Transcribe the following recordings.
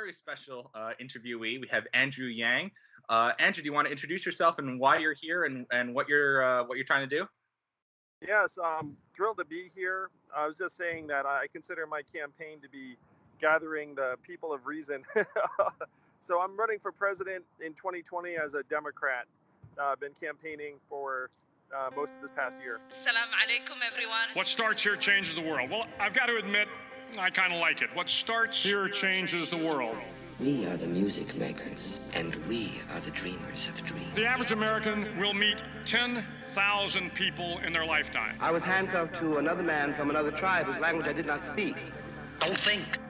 very special uh, interviewee. We have Andrew Yang. Uh, Andrew, do you want to introduce yourself and why you're here and, and what you're uh, what you're trying to do? Yes, I'm thrilled to be here. I was just saying that I consider my campaign to be gathering the people of reason. so I'm running for president in 2020 as a Democrat. I've been campaigning for uh, most of this past year. Salam alaikum, everyone. What starts here changes the world. Well, I've got to admit, I kind of like it. What starts here changes the world. We are the music makers, and we are the dreamers of dreams. The average American will meet 10,000 people in their lifetime. I was handcuffed to another man from another tribe whose language I did not speak. Don't think, feel.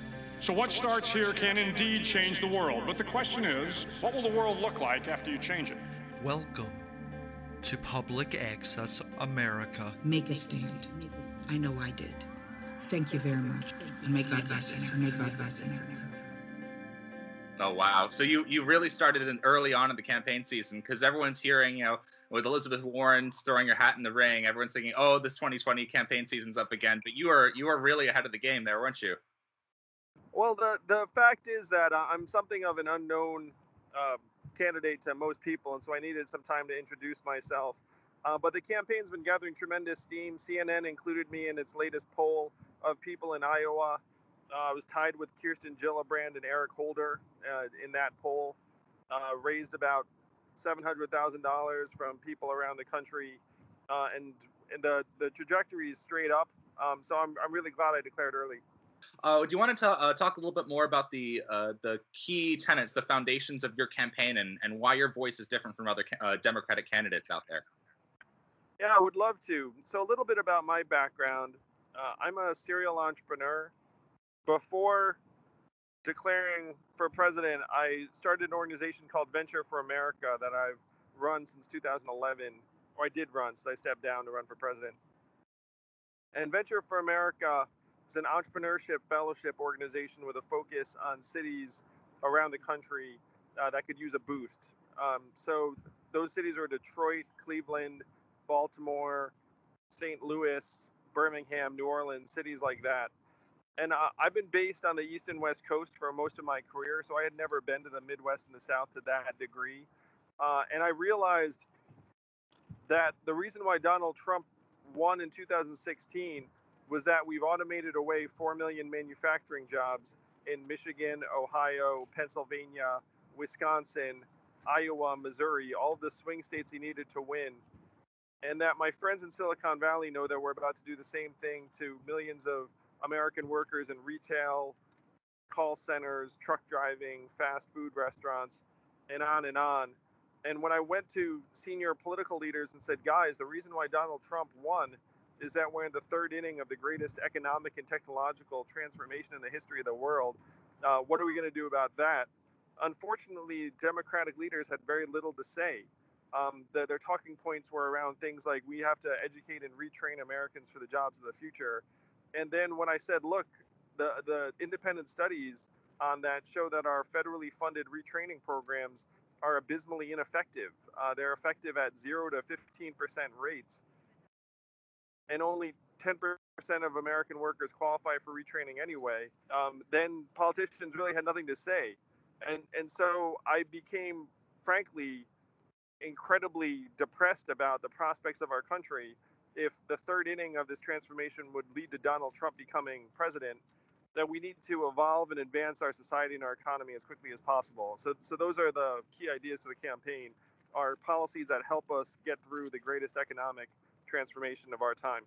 So what starts here can indeed change the world. But the question is, what will the world look like after you change it? Welcome to Public Access America. Make a stand. I know I did. Thank you very much. And may God bless us. And may God bless America. Oh wow! So you you really started in early on in the campaign season because everyone's hearing you know with Elizabeth Warren throwing her hat in the ring, everyone's thinking, oh, this 2020 campaign season's up again. But you are you are really ahead of the game there, weren't you? Well, the the fact is that uh, I'm something of an unknown uh, candidate to most people, and so I needed some time to introduce myself. Uh, but the campaign's been gathering tremendous steam. CNN included me in its latest poll of people in Iowa. Uh, I was tied with Kirsten Gillibrand and Eric Holder uh, in that poll. Uh, raised about seven hundred thousand dollars from people around the country, and and the the trajectory is straight up. Um, so I'm I'm really glad I declared early. Uh, do you want to uh, talk a little bit more about the uh, the key tenets, the foundations of your campaign, and, and why your voice is different from other uh, Democratic candidates out there? Yeah, I would love to. So, a little bit about my background. Uh, I'm a serial entrepreneur. Before declaring for president, I started an organization called Venture for America that I've run since 2011, or I did run, so I stepped down to run for president. And Venture for America is an entrepreneurship fellowship organization with a focus on cities around the country uh, that could use a boost. Um, so, those cities are Detroit, Cleveland, Baltimore, St. Louis, Birmingham, New Orleans, cities like that. And uh, I've been based on the East and West Coast for most of my career, so I had never been to the Midwest and the South to that degree. Uh, and I realized that the reason why Donald Trump won in 2016 was that we've automated away 4 million manufacturing jobs in Michigan, Ohio, Pennsylvania, Wisconsin, Iowa, Missouri, all the swing states he needed to win. And that my friends in Silicon Valley know that we're about to do the same thing to millions of American workers in retail, call centers, truck driving, fast food restaurants, and on and on. And when I went to senior political leaders and said, guys, the reason why Donald Trump won is that we're in the third inning of the greatest economic and technological transformation in the history of the world. Uh, what are we going to do about that? Unfortunately, Democratic leaders had very little to say. Um, the, their talking points were around things like we have to educate and retrain Americans for the jobs of the future. And then when I said, look, the, the independent studies on that show that our federally funded retraining programs are abysmally ineffective. Uh, they're effective at 0 to 15% rates. And only 10% of American workers qualify for retraining anyway. Um, then politicians really had nothing to say. And, and so I became, frankly, incredibly depressed about the prospects of our country if the third inning of this transformation would lead to Donald Trump becoming president, that we need to evolve and advance our society and our economy as quickly as possible. So, so those are the key ideas to the campaign, are policies that help us get through the greatest economic transformation of our time.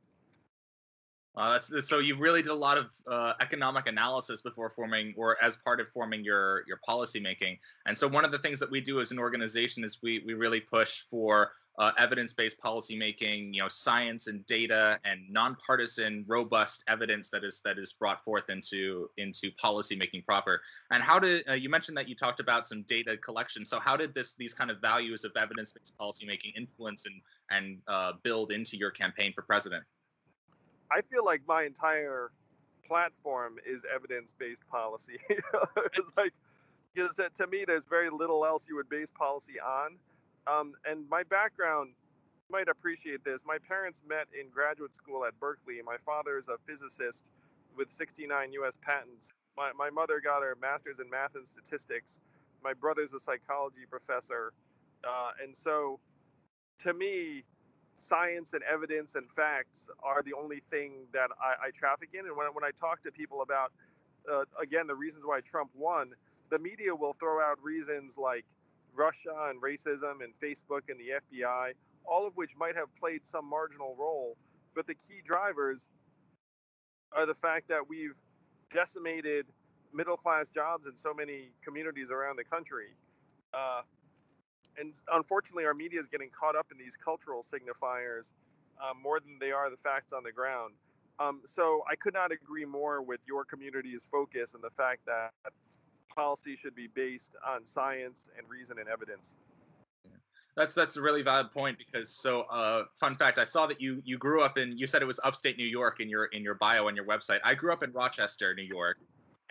That's, so you really did a lot of uh, economic analysis before forming, or as part of forming your your policy making. And so one of the things that we do as an organization is we we really push for uh, evidence-based policymaking, you know, science and data and nonpartisan, robust evidence that is that is brought forth into into policymaking proper. And how did uh, you mentioned that you talked about some data collection? So how did this these kind of values of evidence-based policymaking influence and and uh, build into your campaign for president? I feel like my entire platform is evidence-based policy. it's like because to me, there's very little else you would base policy on um, and my background, might appreciate this. My parents met in graduate school at Berkeley. My father is a physicist with 69 U.S. patents. My, my mother got her master's in math and statistics. My brother's a psychology professor. Uh, and so, to me, science and evidence and facts are the only thing that I, I traffic in. And when, when I talk to people about, uh, again, the reasons why Trump won, the media will throw out reasons like Russia and racism and Facebook and the FBI, all of which might have played some marginal role. But the key drivers are the fact that we've decimated middle class jobs in so many communities around the country. Uh, and unfortunately, our media is getting caught up in these cultural signifiers uh, more than they are the facts on the ground. Um, so I could not agree more with your community's focus and the fact that policy should be based on science and reason and evidence. That's that's a really valid point because so uh, fun fact I saw that you you grew up in you said it was upstate New York in your in your bio on your website. I grew up in Rochester, New York,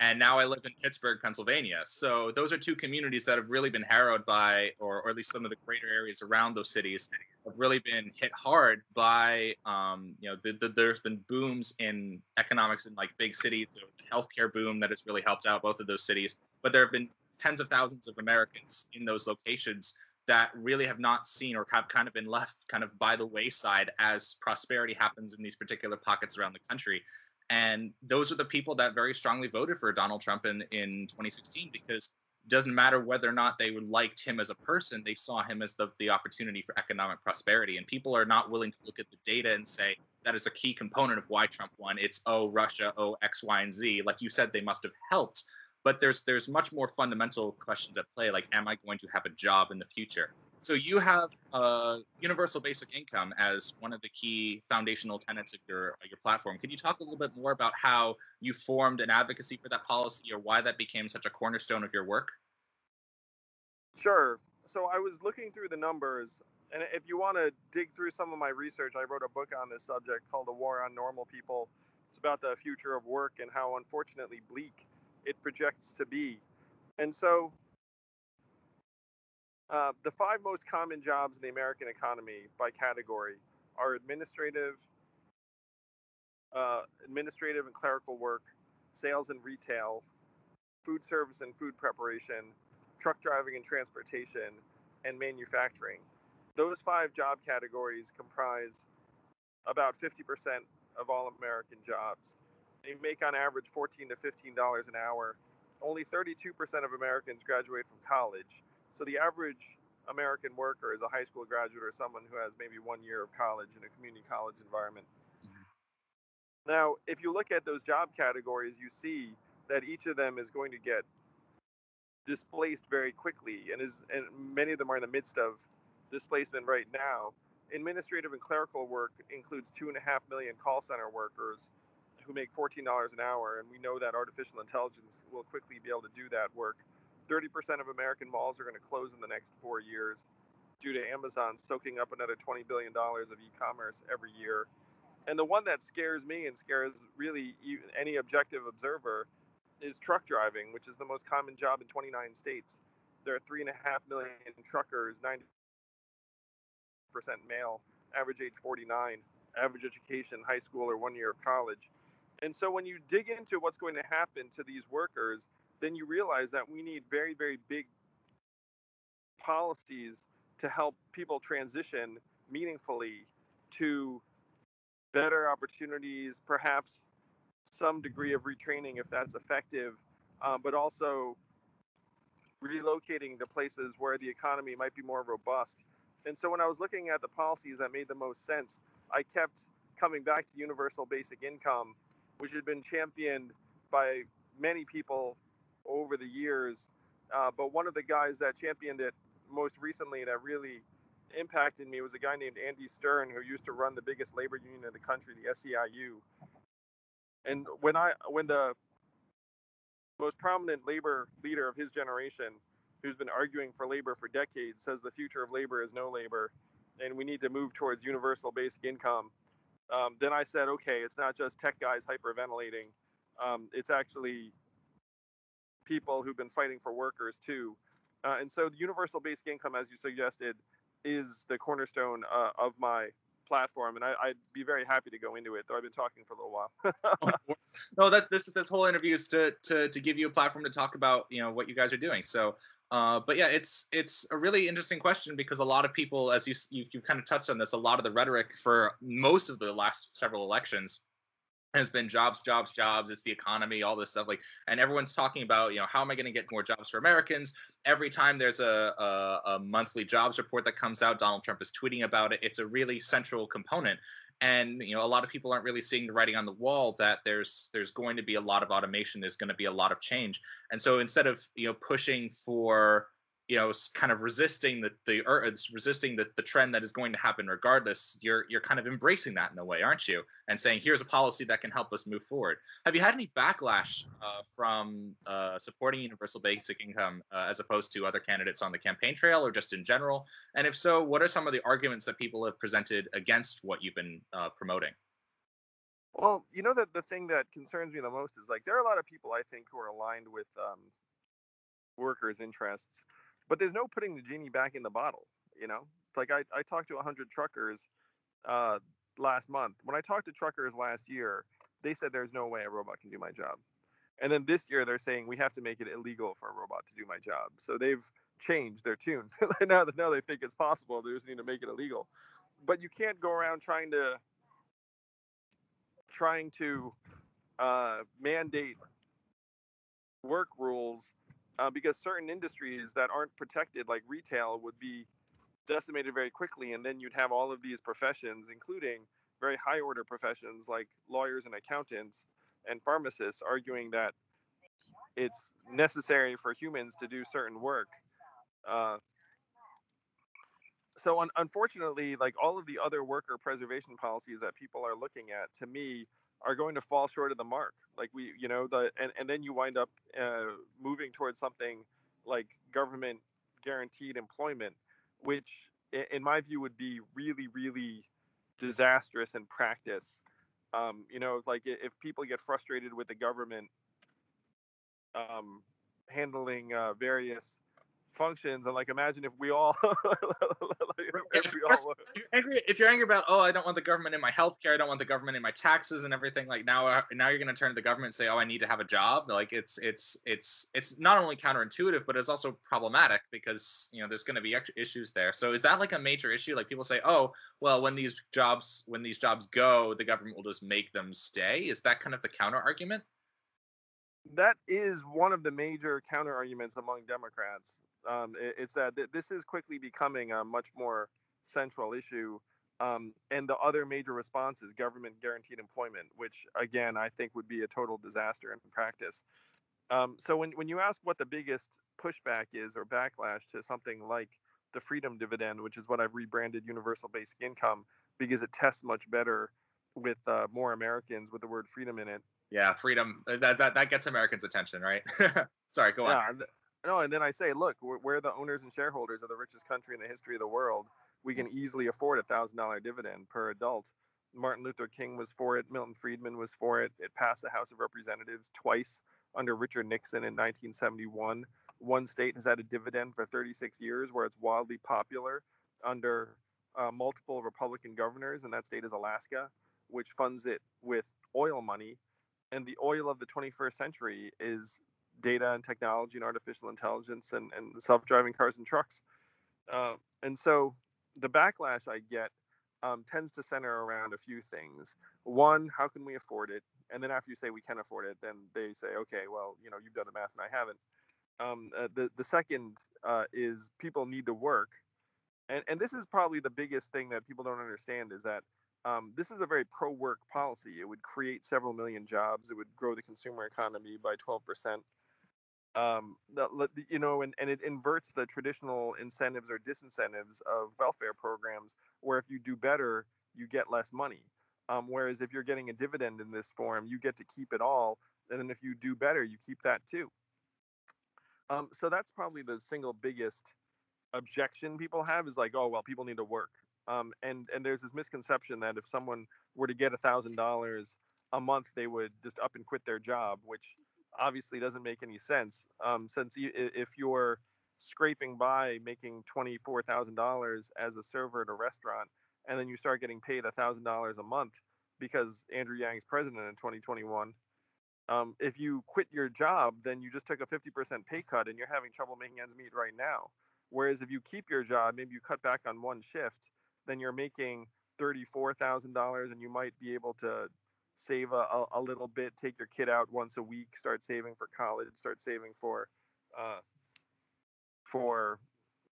and now I live in Pittsburgh, Pennsylvania. So those are two communities that have really been harrowed by, or, or at least some of the greater areas around those cities have really been hit hard by, um, you know, the, the, there's been booms in economics in like big cities, the healthcare boom that has really helped out both of those cities but there have been tens of thousands of Americans in those locations that really have not seen or have kind of been left kind of by the wayside as prosperity happens in these particular pockets around the country. And those are the people that very strongly voted for Donald Trump in, in 2016 because it doesn't matter whether or not they liked him as a person, they saw him as the, the opportunity for economic prosperity. And people are not willing to look at the data and say that is a key component of why Trump won. It's, oh, Russia, oh, X, Y, and Z. Like you said, they must have helped but there's there's much more fundamental questions at play like am i going to have a job in the future? So you have uh, universal basic income as one of the key foundational tenets of your your platform. Could you talk a little bit more about how you formed an advocacy for that policy or why that became such a cornerstone of your work? Sure. So i was looking through the numbers and if you want to dig through some of my research i wrote a book on this subject called the war on normal people. It's about the future of work and how unfortunately bleak it projects to be. And so uh, the five most common jobs in the American economy by category are administrative, uh, administrative and clerical work, sales and retail, food service and food preparation, truck driving and transportation, and manufacturing. Those five job categories comprise about 50% of all American jobs. They make on average 14 to 15 dollars an hour. Only 32% of Americans graduate from college. So the average American worker is a high school graduate or someone who has maybe one year of college in a community college environment. Mm-hmm. Now, if you look at those job categories, you see that each of them is going to get displaced very quickly, and is and many of them are in the midst of displacement right now. Administrative and clerical work includes two and a half million call center workers who make $14 an hour, and we know that artificial intelligence will quickly be able to do that work. 30% of American malls are going to close in the next four years due to Amazon soaking up another $20 billion of e-commerce every year. And the one that scares me and scares really any objective observer is truck driving, which is the most common job in 29 states. There are three and a half million truckers, 90% male, average age 49, average education, high school or one year of college. And so when you dig into what's going to happen to these workers, then you realize that we need very, very big policies to help people transition meaningfully to better opportunities, perhaps some degree of retraining if that's effective, um, but also relocating to places where the economy might be more robust. And so when I was looking at the policies that made the most sense, I kept coming back to universal basic income, which had been championed by many people over the years. Uh, but one of the guys that championed it most recently that really impacted me was a guy named Andy Stern who used to run the biggest labor union in the country, the SEIU. And when I when the most prominent labor leader of his generation, who's been arguing for labor for decades, says the future of labor is no labor, and we need to move towards universal basic income. Um, then I said, okay, it's not just tech guys hyperventilating. Um, it's actually people who've been fighting for workers too. Uh, and so the universal basic income, as you suggested, is the cornerstone uh, of my platform, and I, would be very happy to go into it. Though I've been talking for a little while. no, that this this whole interview is to to to give you a platform to talk about you know what you guys are doing. So. Uh, but yeah, it's it's a really interesting question because a lot of people, as you you you kind of touched on this, a lot of the rhetoric for most of the last several elections has been jobs, jobs, jobs. It's the economy, all this stuff. Like, and everyone's talking about, you know, how am I going to get more jobs for Americans? Every time there's a, a, a monthly jobs report that comes out, Donald Trump is tweeting about it. It's a really central component. And you know, a lot of people aren't really seeing the writing on the wall that there's there's going to be a lot of automation. There's going to be a lot of change. And so instead of you know pushing for you know kind of resisting the the or resisting the, the trend that is going to happen regardless you're you're kind of embracing that in a way aren't you? And saying here's a policy that can help us move forward. Have you had any backlash uh, from uh, supporting universal basic income uh, as opposed to other candidates on the campaign trail or just in general? And if so what are some of the arguments that people have presented against what you've been uh, promoting? Well you know that the thing that concerns me the most is like there are a lot of people i think who are aligned with um, workers interests but there's no putting the genie back in the bottle. You know, it's like I, I talked to 100 truckers uh, last month. When I talked to truckers last year, they said there's no way a robot can do my job. And then this year they're saying we have to make it illegal for a robot to do my job. So they've changed their tune. now that now they think it's possible, they just need to make it illegal. But you can't go around trying to trying to uh, mandate work rules uh, because certain industries that aren't protected, like retail, would be decimated very quickly, and then you'd have all of these professions, including very high order professions like lawyers and accountants and pharmacists, arguing that it's necessary for humans to do certain work. Uh, so un- unfortunately, like all of the other worker preservation policies that people are looking at, to me, are going to fall short of the mark. Like we, you know, the and, and then you wind up uh, moving towards something like government guaranteed employment, which in my view would be really, really disastrous in practice. Um, you know, like if people get frustrated with the government um, handling uh, various functions and like imagine if we all if, we all if, you're angry, if you're angry about oh i don't want the government in my health care i don't want the government in my taxes and everything like now uh, now you're going to turn to the government and say oh i need to have a job like it's it's it's it's not only counterintuitive but it's also problematic because you know there's going to be issues there. So is that like a major issue? Like people say oh well when these jobs when these jobs go the government will just make them stay. Is that kind of the counter argument? That is one of the major counter arguments among democrats um, it, it's that th- this is quickly becoming a much more central issue. Um, and the other major response is government guaranteed employment, which again I think would be a total disaster in practice. Um, so when when you ask what the biggest pushback is or backlash to something like the freedom dividend, which is what I've rebranded universal basic income because it tests much better with uh, more Americans with the word freedom in it. Yeah, freedom. uh, That that, that gets Americans' attention, right? Sorry, go on. No, and then I say, look, we're, we're the owners and shareholders of the richest country in the history of the world. We can easily afford a thousand dollar dividend per adult. Martin Luther King was for it. Milton Friedman was for it. It passed the House of Representatives twice under Richard Nixon in 1971. One state has had a dividend for 36 years, where it's wildly popular under uh, multiple Republican governors, and that state is Alaska, which funds it with oil money. And the oil of the 21st century is data and technology and artificial intelligence and, and self-driving cars and trucks. Uh, and so the backlash I get um, tends to center around a few things. One, how can we afford it? And then after you say we can afford it, then they say, okay, well, you know, you've done the math and I haven't. Um, uh, the the second uh, is people need to work, and and this is probably the biggest thing that people don't understand is that um, this is a very pro-work policy. It would create several million jobs. It would grow the consumer economy by 12 percent um, you know, and, and it inverts the traditional incentives or disincentives of welfare programs, where if you do better, you get less money. Um, whereas if you're getting a dividend in this form, you get to keep it all, and then if you do better, you keep that too. Um, so that's probably the single biggest objection people have is like, oh well, people need to work. Um, and and there's this misconception that if someone were to get a thousand dollars a month, they would just up and quit their job, which obviously doesn't make any sense. Um, since y- i- if you're scraping by making twenty four thousand dollars as a server at a restaurant, and then you start getting paid a thousand dollars a month because Andrew Yang's president in 2021. Um, if you quit your job, then you just took a 50% pay cut and you're having trouble making ends meet right now. Whereas if you keep your job, maybe you cut back on one shift, then you're making $34,000 and you might be able to save a, a, little bit, take your kid out once a week, start saving for college, start saving for uh, for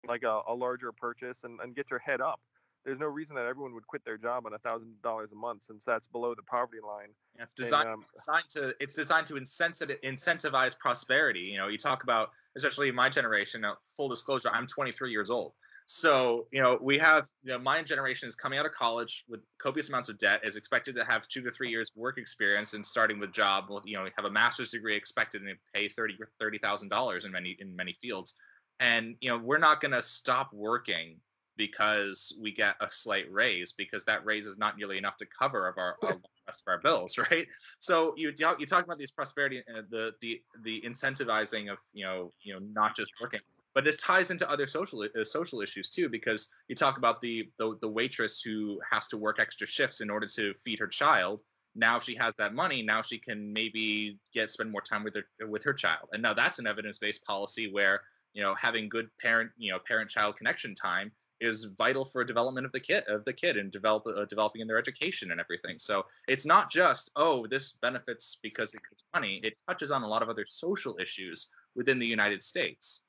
like a, a larger purchase and, and get your head up. There's no reason that everyone would quit their job on a thousand dollars a month since that's below the poverty line. Yeah, It's And, designed, um, designed to it's designed to incentivize incentivize prosperity. You know, you talk about especially my generation. Now, full disclosure, I'm 23 years old. So you know, we have you know, my generation is coming out of college with copious amounts of debt, is expected to have two to three years work experience, and starting with job, with you know, have a master's degree expected and pay thirty thirty thousand dollars in many in many fields. And you know, we're not going to stop working because we get a slight raise because that raise is not nearly enough to cover of our, our rest of our bills, right? So you talk you talk about these prosperity, uh, the the the incentivizing of you know you know not just working, but this ties into other social uh, social issues too because you talk about the, the the waitress who has to work extra shifts in order to feed her child. Now she has that money. Now she can maybe get spend more time with her with her child. And now that's an evidence based policy where you know having good parent you know parent child connection time is vital for development of the kid of the kid and develop uh, developing in their education and everything. So it's not just oh this benefits because it gives money. It touches on a lot of other social issues within the United States.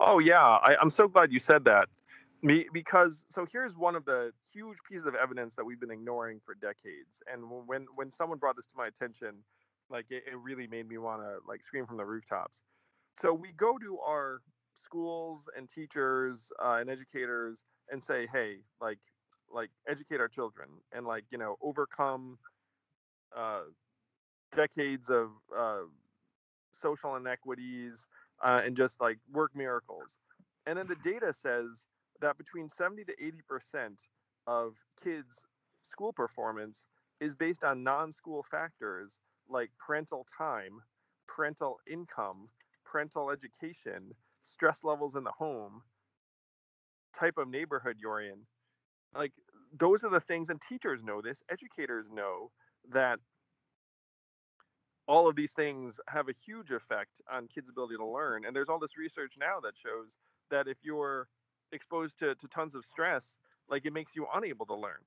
Oh yeah, I, I'm so glad you said that. Me, because so here's one of the huge pieces of evidence that we've been ignoring for decades. And when when someone brought this to my attention, like it, it really made me want to like scream from the rooftops. So we go to our schools and teachers uh, and educators and say, hey, like like educate our children and like you know overcome uh, decades of uh, social inequities uh, and just like work miracles. And then the data says that between 70 to 80 percent of kids' school performance is based on non-school factors like parental time, parental income, parental education, stress levels in the home, type of neighborhood you're in. Like those are the things, and teachers know this, educators know that all of these things have a huge effect on kids' ability to learn. And there's all this research now that shows that if you're exposed to, to tons of stress, like it makes you unable to learn.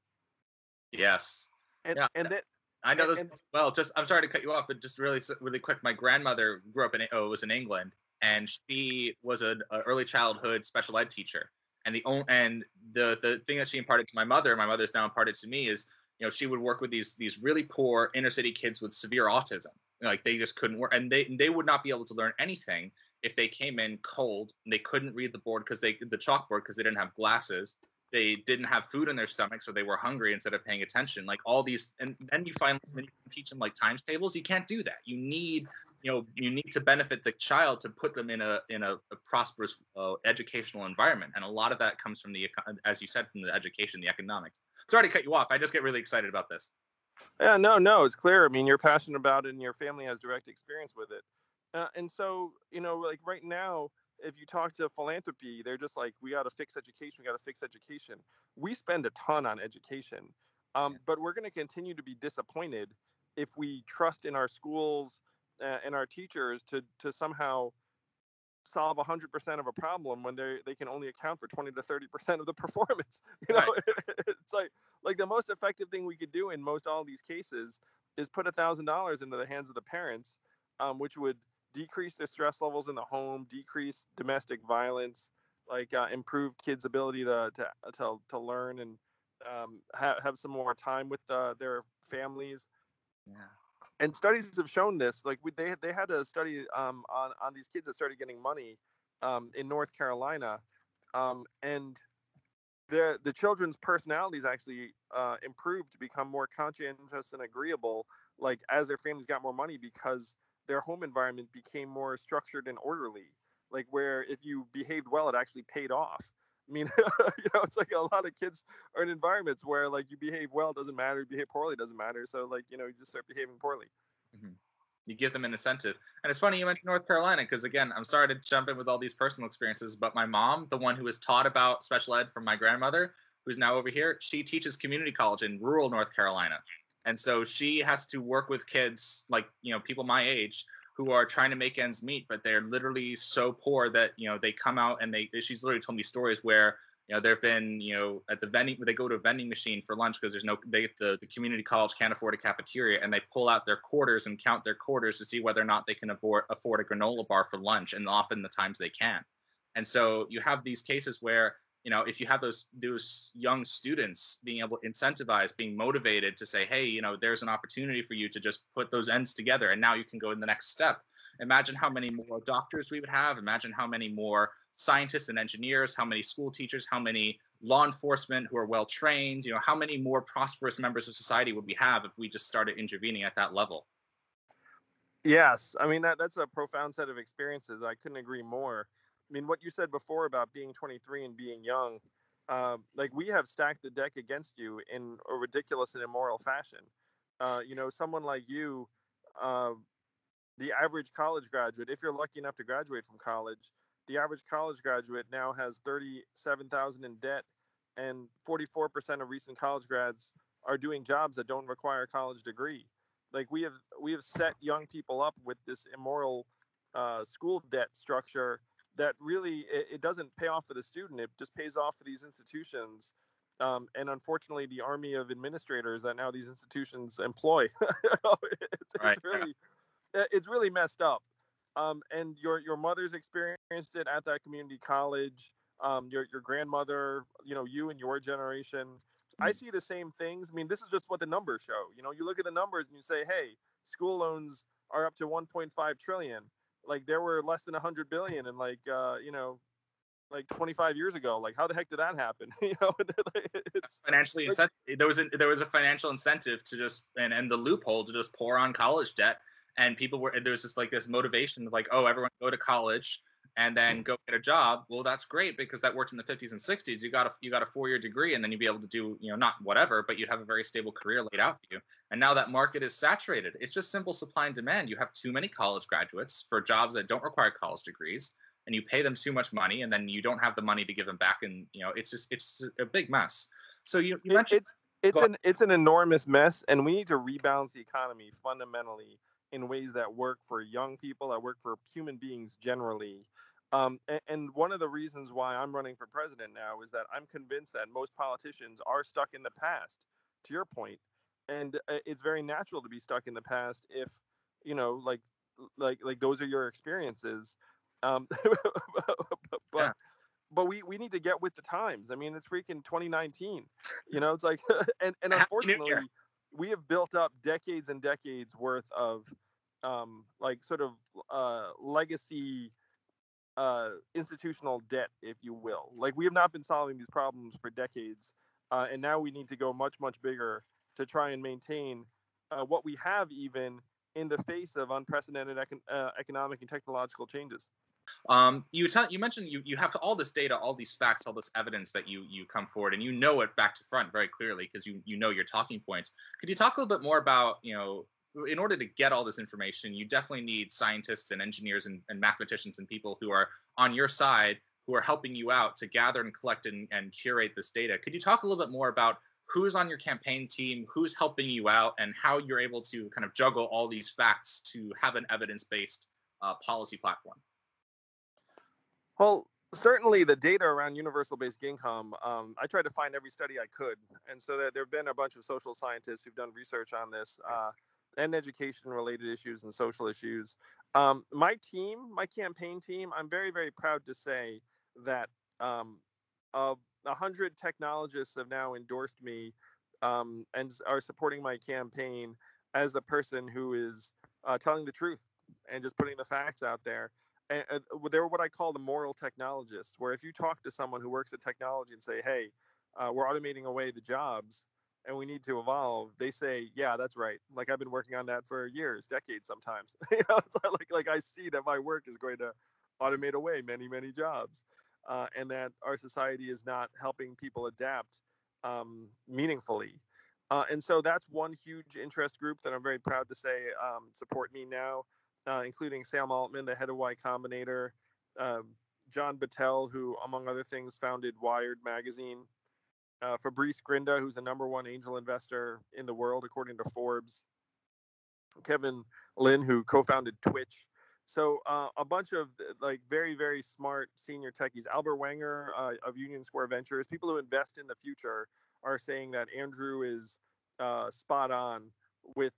Yes. And Yeah. and that I know this and- well. Just I'm sorry to cut you off, but just really really quick. My grandmother grew up in oh, was in England, and she was an early childhood special ed teacher. And the on- and the the thing that she imparted to my mother, my mother's now imparted to me, is you know she would work with these these really poor inner city kids with severe autism. Like they just couldn't work, and they they would not be able to learn anything if they came in cold and they couldn't read the board because they the chalkboard because they didn't have glasses they didn't have food in their stomach so they were hungry instead of paying attention like all these and then you finally when you teach them like times tables you can't do that you need you know you need to benefit the child to put them in a in a, a prosperous uh, educational environment and a lot of that comes from the as you said from the education the economics. Sorry to cut you off i just get really excited about this yeah no no it's clear i mean you're passionate about it and your family has direct experience with it uh, and so you know like right now if you talk to philanthropy, they're just like, we got to fix education. We got to fix education. We spend a ton on education, um, but we're going to continue to be disappointed if we trust in our schools uh, and our teachers to to somehow solve 100% of a problem when they they can only account for 20 to 30% of the performance. You know, right. it's like like the most effective thing we could do in most all these cases is put a thousand dollars into the hands of the parents, um, which would decrease the stress levels in the home, decrease domestic violence, like uh, improve kids' ability to to to, to learn and um, have have some more time with uh, their families. Yeah. And studies have shown this. Like we, they they had a study um, on on these kids that started getting money um, in North Carolina, um, and the the children's personalities actually uh, improved to become more conscientious and agreeable. Like as their families got more money because their home environment became more structured and orderly like where if you behaved well it actually paid off i mean you know it's like a lot of kids are in environments where like you behave well doesn't matter you behave poorly doesn't matter so like you know you just start behaving poorly. Mm-hmm. you give them an incentive. And it's funny you mentioned north carolina because again i'm sorry to jump in with all these personal experiences but my mom the one who was taught about special ed from my grandmother who's now over here she teaches community college in rural north carolina. And so she has to work with kids like you know people my age who are trying to make ends meet but they're literally so poor that you know they come out and they she's literally told me stories where you know there've been you know at the vending they go to a vending machine for lunch because there's no they the, the community college can't afford a cafeteria and they pull out their quarters and count their quarters to see whether or not they can afford afford a granola bar for lunch and often the times they can and so you have these cases where you know if you have those those young students being able to incentivize being motivated to say hey you know there's an opportunity for you to just put those ends together and now you can go in the next step. Imagine how many more doctors we would have. Imagine how many more scientists and engineers how many school teachers how many law enforcement who are well trained you know how many more prosperous members of society would we have if we just started intervening at that level? Yes. I mean that that's a profound set of experiences. I couldn't agree more I mean, what you said before about being 23 and being young, uh, like we have stacked the deck against you in a ridiculous and immoral fashion. Uh, you know, someone like you, uh, the average college graduate, if you're lucky enough to graduate from college, the average college graduate now has 37,000 in debt, and 44% of recent college grads are doing jobs that don't require a college degree. Like we have, we have set young people up with this immoral uh, school debt structure that really it, it, doesn't pay off for the student it just pays off for these institutions um, and unfortunately the army of administrators that now these institutions employ it's, right. it's, really it's really messed up um, and your your mother's experienced it at that community college um, your your grandmother you know you and your generation mm-hmm. i see the same things i mean this is just what the numbers show you know you look at the numbers and you say hey school loans are up to 1.5 trillion like there were less than 100 billion and like uh you know like 25 years ago like how the heck did that happen? You know it's financially like, incentive there was a, there was a financial incentive to just and and the loophole to just pour on college debt and people were there was just like this motivation of like oh everyone go to college and then hmm. go get a job well that's great because that worked in the 50s and 60s you got a you got a four year degree and then you'd be able to do you know not whatever but you'd have a very stable career laid out for you. And now that market is saturated. It's just simple supply and demand. You have too many college graduates for jobs that don't require college degrees and you pay them too much money and then you don't have the money to give them back and you know it's just it's a big mess. So you, you mentioned it's, it's an it's an enormous mess and we need to rebalance the economy fundamentally in ways that work for young people that work for human beings generally um, and, and, one of the reasons why I'm running for president now is that I'm convinced that most politicians are stuck in the past, to your point, and uh, it's very natural to be stuck in the past if, you know, like, like, like those are your experiences. Um, but, yeah. but we, we need to get with the times. I mean, it's freaking 2019. You know, it's like, and, and unfortunately, we have built up decades and decades worth of, um, like, sort of uh, legacy uh, institutional debt, if you will. Like we have not been solving these problems for decades, uh, and now we need to go much much bigger to try and maintain uh, what we have even in the face of unprecedented econ- uh, economic and technological changes. Um, you tell, you mentioned you, you have all this data, all these facts, all this evidence that you you come forward, and you know it back to front very clearly because you you know your talking points. Could you talk a little bit more about you know in order to get all this information, you definitely need scientists and engineers and, and mathematicians and people who are on your side who are helping you out to gather and collect and, and curate this data. Could you talk a little bit more about who's on your campaign team, who's helping you out, and how you're able to kind of juggle all these facts to have an evidence-based uh, policy platform? Well, certainly the data around universal basic income, um, I tried to find every study I could. And so there, there have been a bunch of social scientists who've done research on this uh, and education related issues and social issues. Um, my team, my campaign team, I'm very, very proud to say that um, a hundred technologists have now endorsed me um, and are supporting my campaign as the person who is uh, telling the truth and just putting the facts out there and, uh, they're what I call the moral technologists, where if you talk to someone who works at technology and say, "Hey, uh, we're automating away the jobs, and we need to evolve," they say, "Yeah, that's right. Like I've been working on that for years, decades, sometimes. you know, like like I see that my work is going to automate away many many jobs, uh, and that our society is not helping people adapt um, meaningfully." Uh, and so that's one huge interest group that I'm very proud to say um, support me now uh, including Sam Altman, the head of Y Combinator, um, John Battelle, who, among other things, founded Wired magazine, uh, Fabrice Grinda, who's the number one angel investor in the world, according to Forbes, Kevin Lin, who co-founded Twitch. So uh, a bunch of like very very smart senior techies. Albert Wenger uh, of Union Square Ventures, people who invest in the future, are saying that Andrew is uh, spot on with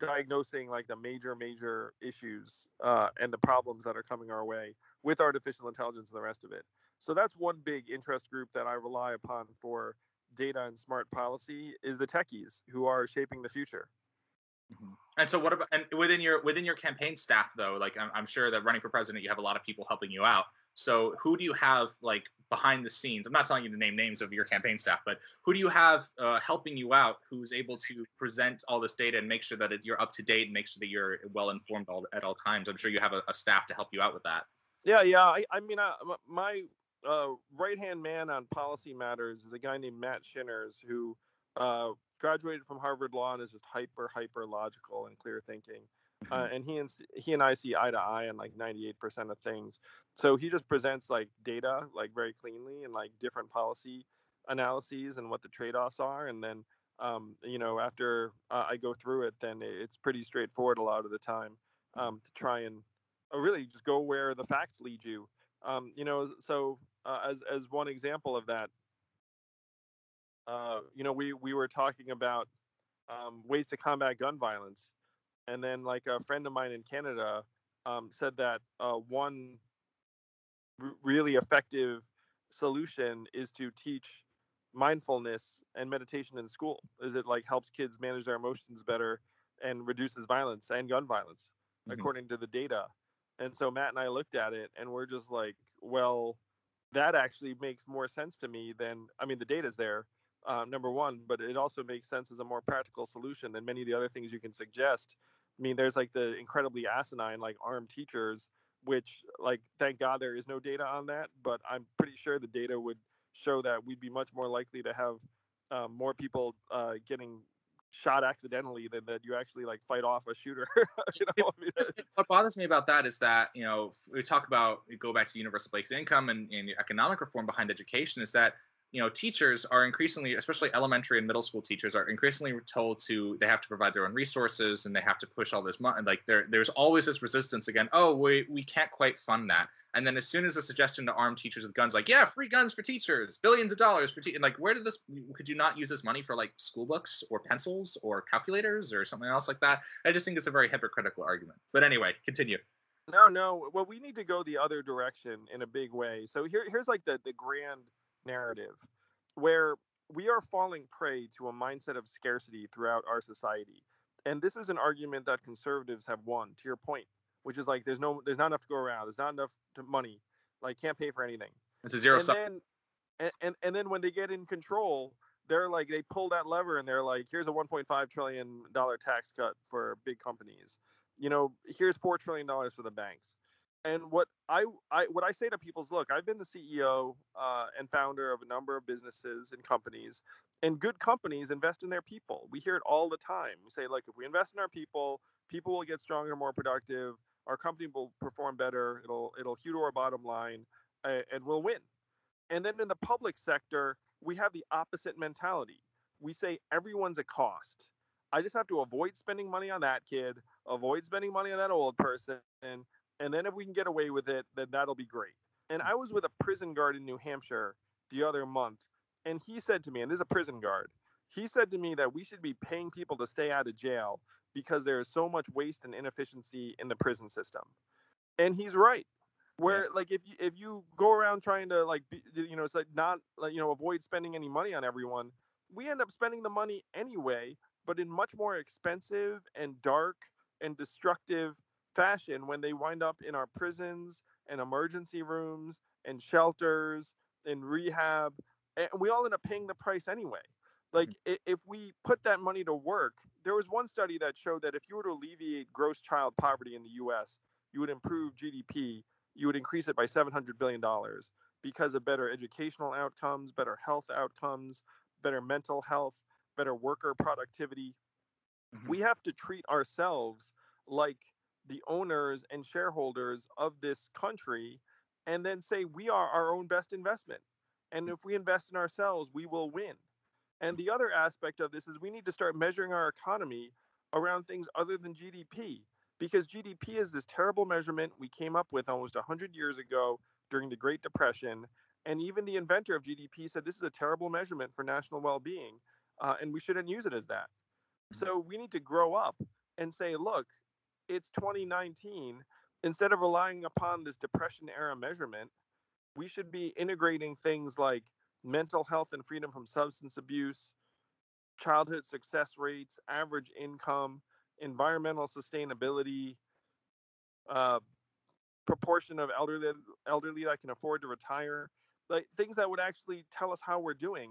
diagnosing like the major major issues uh, and the problems that are coming our way with artificial intelligence and the rest of it so that's one big interest group that i rely upon for data and smart policy is the techies who are shaping the future mm-hmm. and so what about and within your within your campaign staff though like I'm, I'm sure that running for president you have a lot of people helping you out so who do you have like behind the scenes? I'm not telling you to name names of your campaign staff, but who do you have uh, helping you out who's able to present all this data and make sure that it, you're up to date and make sure that you're well informed all, at all times? I'm sure you have a, a, staff to help you out with that. Yeah, yeah. I, I mean, uh, my uh, right hand man on policy matters is a guy named Matt Shinners who uh, graduated from Harvard Law and is just hyper, hyper logical and clear thinking. Uh, mm-hmm. and he and he and I see eye to eye on like 98% of things. So he just presents like data like very cleanly and like different policy analyses and what the trade-offs are, and then um, you know after uh, I go through it, then it's pretty straightforward a lot of the time um, to try and uh, really just go where the facts lead you. Um, you know, so uh, as as one example of that, uh, you know, we we were talking about um, ways to combat gun violence and then like a friend of mine in Canada um, said that uh, one r- really effective solution is to teach mindfulness and meditation in school. Is it like helps kids manage their emotions better and reduces violence and gun violence mm-hmm. according to the data. And so Matt and I looked at it and we're just like, well, that actually makes more sense to me than I mean the data's there, uh, number one, but it also makes sense as a more practical solution than many of the other things you can suggest. I mean, there's like the incredibly asinine like armed teachers, which like thank God there is no data on that, but I'm pretty sure the data would show that we'd be much more likely to have um, more people uh, getting shot accidentally than that you actually like fight off a shooter. you know? I mean, what bothers me about that is that you know we talk about we go back to universal basic income and, and economic reform behind education is that you know teachers are increasingly especially elementary and middle school teachers are increasingly told to they have to provide their own resources and they have to push all this money like there there's always this resistance again oh we we can't quite fund that and then as soon as the suggestion to arm teachers with guns like yeah free guns for teachers billions of dollars for teachers like where did this could you not use this money for like school books or pencils or calculators or something else like that? I just think it's a very hypocritical argument. But anyway continue. No no. Well we need to go the other direction in a big way. So here here's like the the grand narrative where we are falling prey to a mindset of scarcity throughout our society. And this is an argument that conservatives have won, to your point. Which is like there's no there's not enough to go around. There's not enough to money. Like can't pay for anything. It's a zero and sum. then and, and and then when they get in control, they're like they pull that lever and they're like, here's a 1.5 trillion dollar tax cut for big companies. You know, here's four trillion dollars for the banks. And what I, I what I say to people is, look, I've been the CEO uh, and founder of a number of businesses and companies, and good companies invest in their people. We hear it all the time. We say, like, if we invest in our people, people will get stronger, more productive. Our company will perform better. It'll it'll hew to our bottom line, uh, and we'll win. And then in the public sector, we have the opposite mentality. We say everyone's a cost. I just have to avoid spending money on that kid, avoid spending money on that old person, and and then if we can get away with it, then that'll be great. And I was with a prison guard in New Hampshire the other month, and he said to me, and this is a prison guard, he said to me that we should be paying people to stay out of jail because there is so much waste and inefficiency in the prison system. And he's right. Where like if you if you go around trying to like be, you know it's like not like you know avoid spending any money on everyone, we end up spending the money anyway, but in much more expensive and dark and destructive fashion when they wind up in our prisons and emergency rooms and shelters and rehab and we all end up paying the price anyway mm-hmm. like i- if we put that money to work there was one study that showed that if you were to alleviate gross child poverty in the us you would improve gdp you would increase it by 700 billion dollars because of better educational outcomes better health outcomes better mental health better worker productivity mm-hmm. we have to treat ourselves like the owners and shareholders of this country and then say we are our own best investment. And mm. if we invest in ourselves, we will win. And the other aspect of this is we need to start measuring our economy around things other than GDP because GDP is this terrible measurement we came up with almost 100 years ago during the Great Depression. And even the inventor of GDP said this is a terrible measurement for national well being, uh, and we shouldn't use it as that. So we need to grow up and say, look, it's 2019. Instead of relying upon this depression era measurement, we should be integrating things like mental health and freedom from substance abuse, childhood success rates, average income, environmental sustainability, uh, proportion of elderly elderly that can afford to retire, like things that would actually tell us how we're doing,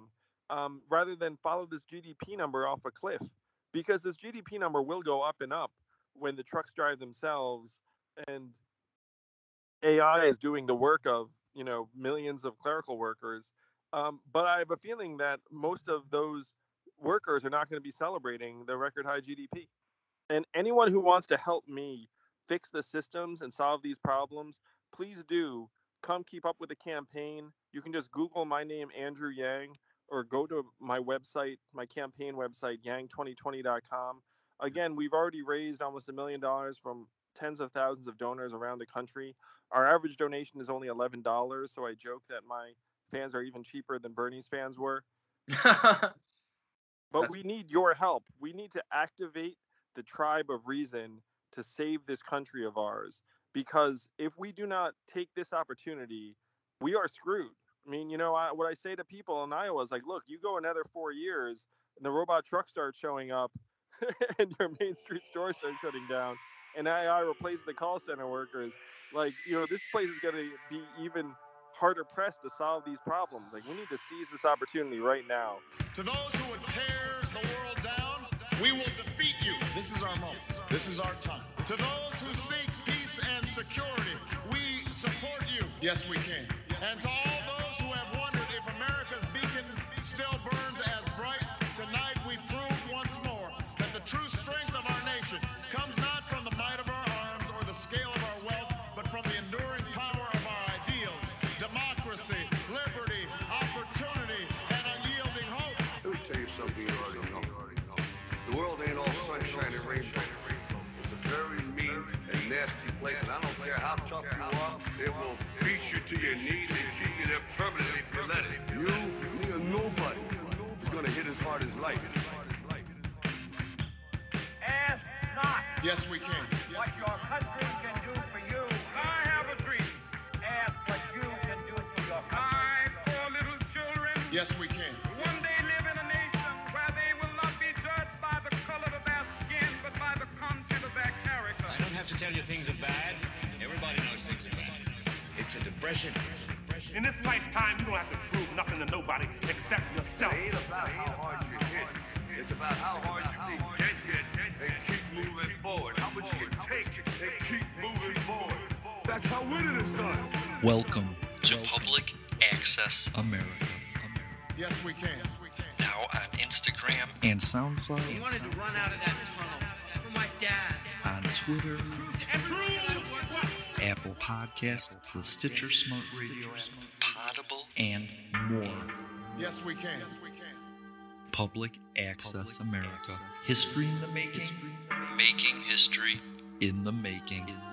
um, rather than follow this GDP number off a cliff, because this GDP number will go up and up when the trucks drive themselves and AI is doing the work of you know millions of clerical workers. Um, but I have a feeling that most of those workers are not going to be celebrating the record high GDP. And anyone who wants to help me fix the systems and solve these problems, please do come keep up with the campaign. You can just Google my name, Andrew Yang, or go to my website, my campaign website, yang2020.com. Again, we've already raised almost a million dollars from tens of thousands of donors around the country. Our average donation is only $11, so I joke that my fans are even cheaper than Bernie's fans were. But we need your help. We need to activate the tribe of reason to save this country of ours. Because if we do not take this opportunity, we are screwed. I mean, you know, I, what I say to people in Iowa is like, look, you go another four years, and the robot truck starts showing up, and your main street store starts shutting down, and AI replaces the call center workers. Like, you know, this place is going to be even harder pressed to solve these problems. Like, we need to seize this opportunity right now. To those who would tear the world down, we will defeat you. This is our moment. This is our time. To those who seek peace and security, we support you. Yes, we can. And to all those who have wondered if America's beacon still burns as bright, tonight we prove once more that the true strength of our sunshine and. It's a very mean and nasty place, and I don't care how tough you are, it will beat you to your knees and keep you there permanently if you let it. You, me, or nobody is gonna hit as hard as life. Ask not Yes, we can. what your country tell you things are bad. Everybody knows things are bad. It's a depression. In this lifetime, you don't have to prove nothing to nobody except yourself. It ain't about how hard you hit. It's about how hard you can get hit and keep moving forward. How much you can take and keep moving forward. That's how winning is done. Welcome to Public Access America. Yes, we can. Now on Instagram and SoundCloud, He wanted to run out of that tunnel Twitter, Apple Podcasts, the Stitcher Smart Radio app, Potable, and more. Yes, we can. Yes, we can. Public Access America. History in the making. Making history in the making. In the making.